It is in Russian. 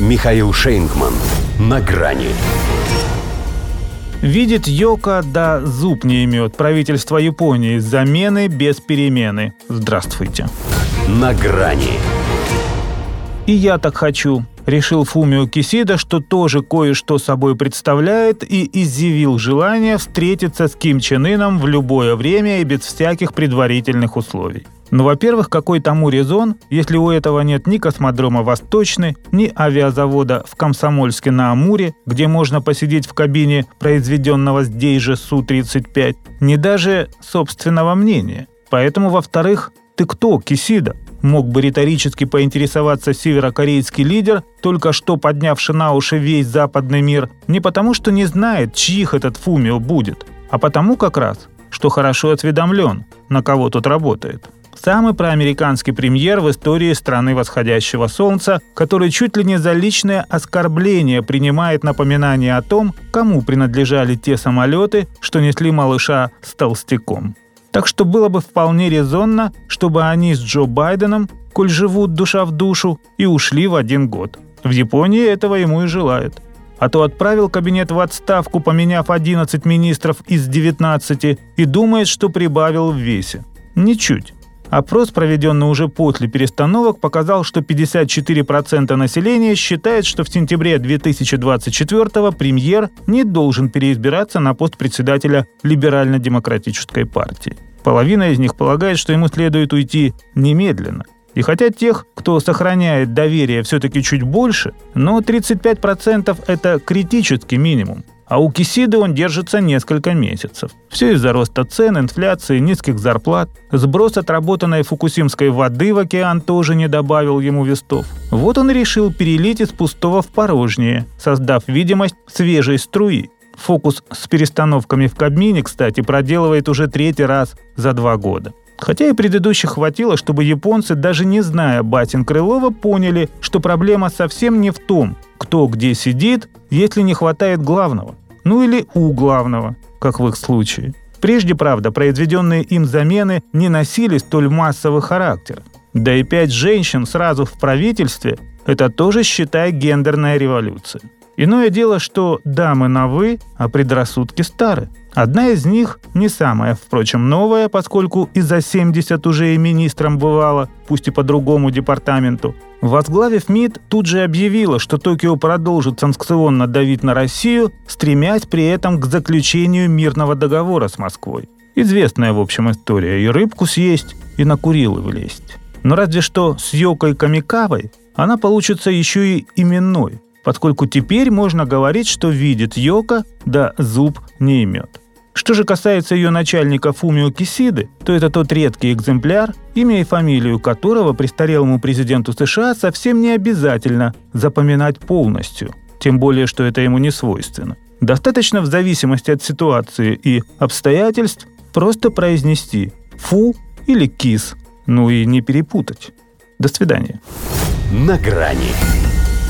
Михаил Шейнгман. На грани. Видит Йока, да зуб не имет. Правительство Японии. Замены без перемены. Здравствуйте. На грани. И я так хочу. Решил Фумио Кисида, что тоже кое-что собой представляет и изъявил желание встретиться с Ким Чен Ыном в любое время и без всяких предварительных условий. Ну, во-первых, какой тому резон, если у этого нет ни космодрома Восточный, ни авиазавода в Комсомольске на Амуре, где можно посидеть в кабине произведенного здесь же Су-35, ни даже собственного мнения. Поэтому, во-вторых, ты кто, Кисида? Мог бы риторически поинтересоваться северокорейский лидер, только что поднявший на уши весь западный мир, не потому что не знает, чьих этот Фумио будет, а потому как раз, что хорошо осведомлен, на кого тут работает. Самый проамериканский премьер в истории страны восходящего солнца, который чуть ли не за личное оскорбление принимает напоминание о том, кому принадлежали те самолеты, что несли малыша с толстяком. Так что было бы вполне резонно, чтобы они с Джо Байденом, коль живут душа в душу, и ушли в один год. В Японии этого ему и желают. А то отправил кабинет в отставку, поменяв 11 министров из 19, и думает, что прибавил в весе. Ничуть. Опрос, проведенный уже после перестановок, показал, что 54% населения считает, что в сентябре 2024 премьер не должен переизбираться на пост председателя Либерально-демократической партии. Половина из них полагает, что ему следует уйти немедленно. И хотя тех, кто сохраняет доверие, все-таки чуть больше, но 35% это критический минимум. А у Кисиды он держится несколько месяцев. Все из-за роста цен, инфляции, низких зарплат. Сброс отработанной фукусимской воды в океан тоже не добавил ему вестов. Вот он решил перелить из пустого в порожнее, создав видимость свежей струи. Фокус с перестановками в кабине, кстати, проделывает уже третий раз за два года. Хотя и предыдущих хватило, чтобы японцы, даже не зная батин Крылова, поняли, что проблема совсем не в том, кто где сидит, если не хватает главного. Ну или у главного, как в их случае. Прежде, правда, произведенные им замены не носили столь массовый характер. Да и пять женщин сразу в правительстве – это тоже, считай, гендерная революция. Иное дело, что дамы на «вы», а предрассудки стары. Одна из них, не самая, впрочем, новая, поскольку и за 70 уже и министром бывала, пусть и по другому департаменту, возглавив МИД, тут же объявила, что Токио продолжит санкционно давить на Россию, стремясь при этом к заключению мирного договора с Москвой. Известная, в общем, история. И рыбку съесть, и на Курилы влезть. Но разве что с Йокой Камикавой она получится еще и именной поскольку теперь можно говорить, что видит Йока, да зуб не имет. Что же касается ее начальника Фумио Кисиды, то это тот редкий экземпляр, имя и фамилию которого престарелому президенту США совсем не обязательно запоминать полностью, тем более, что это ему не свойственно. Достаточно в зависимости от ситуации и обстоятельств просто произнести «фу» или «кис», ну и не перепутать. До свидания. На грани